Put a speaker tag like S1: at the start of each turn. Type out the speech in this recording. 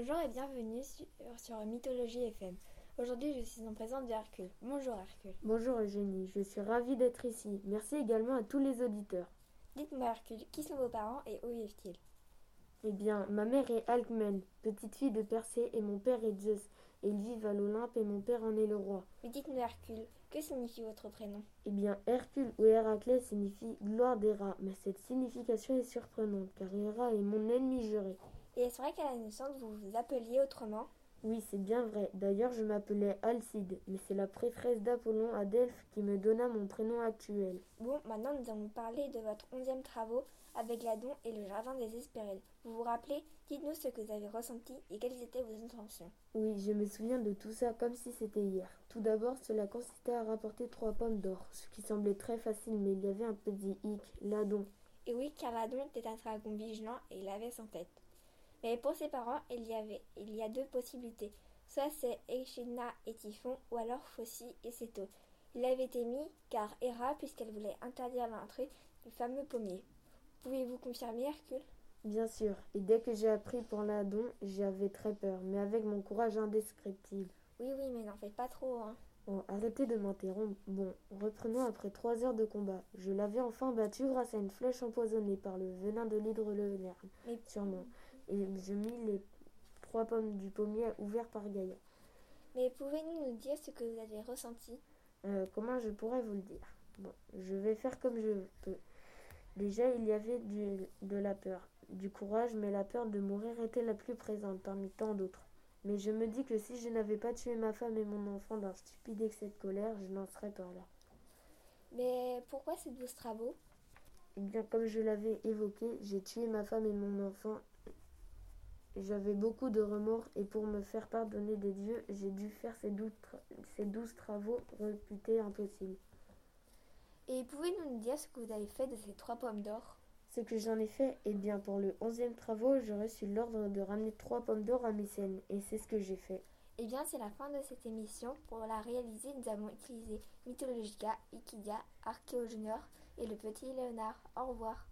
S1: Bonjour et bienvenue sur, sur Mythologie FM. Aujourd'hui, je suis en présence de Hercule. Bonjour Hercule.
S2: Bonjour Eugénie, je suis ravie d'être ici. Merci également à tous les auditeurs.
S1: Dites-moi Hercule, qui sont vos parents et où vivent-ils?
S2: Eh bien, ma mère est Alcmène, petite fille de Persée, et mon père est Zeus. Et ils vivent à l'Olympe et mon père en est le roi.
S1: Mais dites-nous Hercule, que signifie votre prénom?
S2: Eh bien, Hercule ou Héraclès signifie gloire des rats, mais cette signification est surprenante, car Héra est mon ennemi juré.
S1: Et est-ce vrai qu'à la naissance vous vous appeliez autrement
S2: Oui, c'est bien vrai. D'ailleurs, je m'appelais Alcide, mais c'est la prêtresse d'Apollon à Delphes qui me donna mon prénom actuel.
S1: Bon, maintenant nous allons parler de votre onzième travaux avec l'Adon et le jardin des Hespérides. Vous vous rappelez? Dites-nous ce que vous avez ressenti et quelles étaient vos intentions.
S2: Oui, je me souviens de tout ça comme si c'était hier. Tout d'abord, cela consistait à rapporter trois pommes d'or, ce qui semblait très facile, mais il y avait un petit hic, l'Adon.
S1: Et oui, car l'Adon était un dragon vigilant et il avait sans tête. Mais pour ses parents, il y avait il y a deux possibilités. Soit c'est Echidna et Typhon, ou alors Phossie et Céto. Il avait été mis car Héra, puisqu'elle voulait interdire l'entrée du fameux pommier. Pouvez-vous confirmer, Hercule?
S2: Bien sûr, et dès que j'ai appris pour l'Adon, j'avais très peur, mais avec mon courage indescriptible.
S1: Oui, oui, mais n'en faites pas trop, hein.
S2: Bon, arrêtez de m'interrompre. Bon, reprenons après trois heures de combat. Je l'avais enfin battu grâce à une flèche empoisonnée par le venin de l'hydre le
S1: Mais
S2: sûrement. Et je mis les trois pommes du pommier ouverts par Gaïa.
S1: Mais pouvez-vous nous dire ce que vous avez ressenti?
S2: Euh, comment je pourrais vous le dire? Bon, je vais faire comme je peux. Déjà, il y avait du, de la peur, du courage, mais la peur de mourir était la plus présente parmi tant d'autres. Mais je me dis que si je n'avais pas tué ma femme et mon enfant d'un stupide excès de colère, je n'en serais pas là.
S1: Mais pourquoi ces douze travaux?
S2: Eh bien, comme je l'avais évoqué, j'ai tué ma femme et mon enfant. J'avais beaucoup de remords et pour me faire pardonner des dieux, j'ai dû faire ces douze, tra- ces douze travaux réputés impossibles.
S1: Et pouvez-vous nous dire ce que vous avez fait de ces trois pommes d'or?
S2: Ce que j'en ai fait, eh bien, pour le onzième travaux, j'ai reçu l'ordre de ramener trois pommes d'or à Mycène, et c'est ce que j'ai fait.
S1: Eh bien, c'est la fin de cette émission. Pour la réaliser, nous avons utilisé Mythologica, Ikidia, Archéo Junior et le petit Léonard. Au revoir.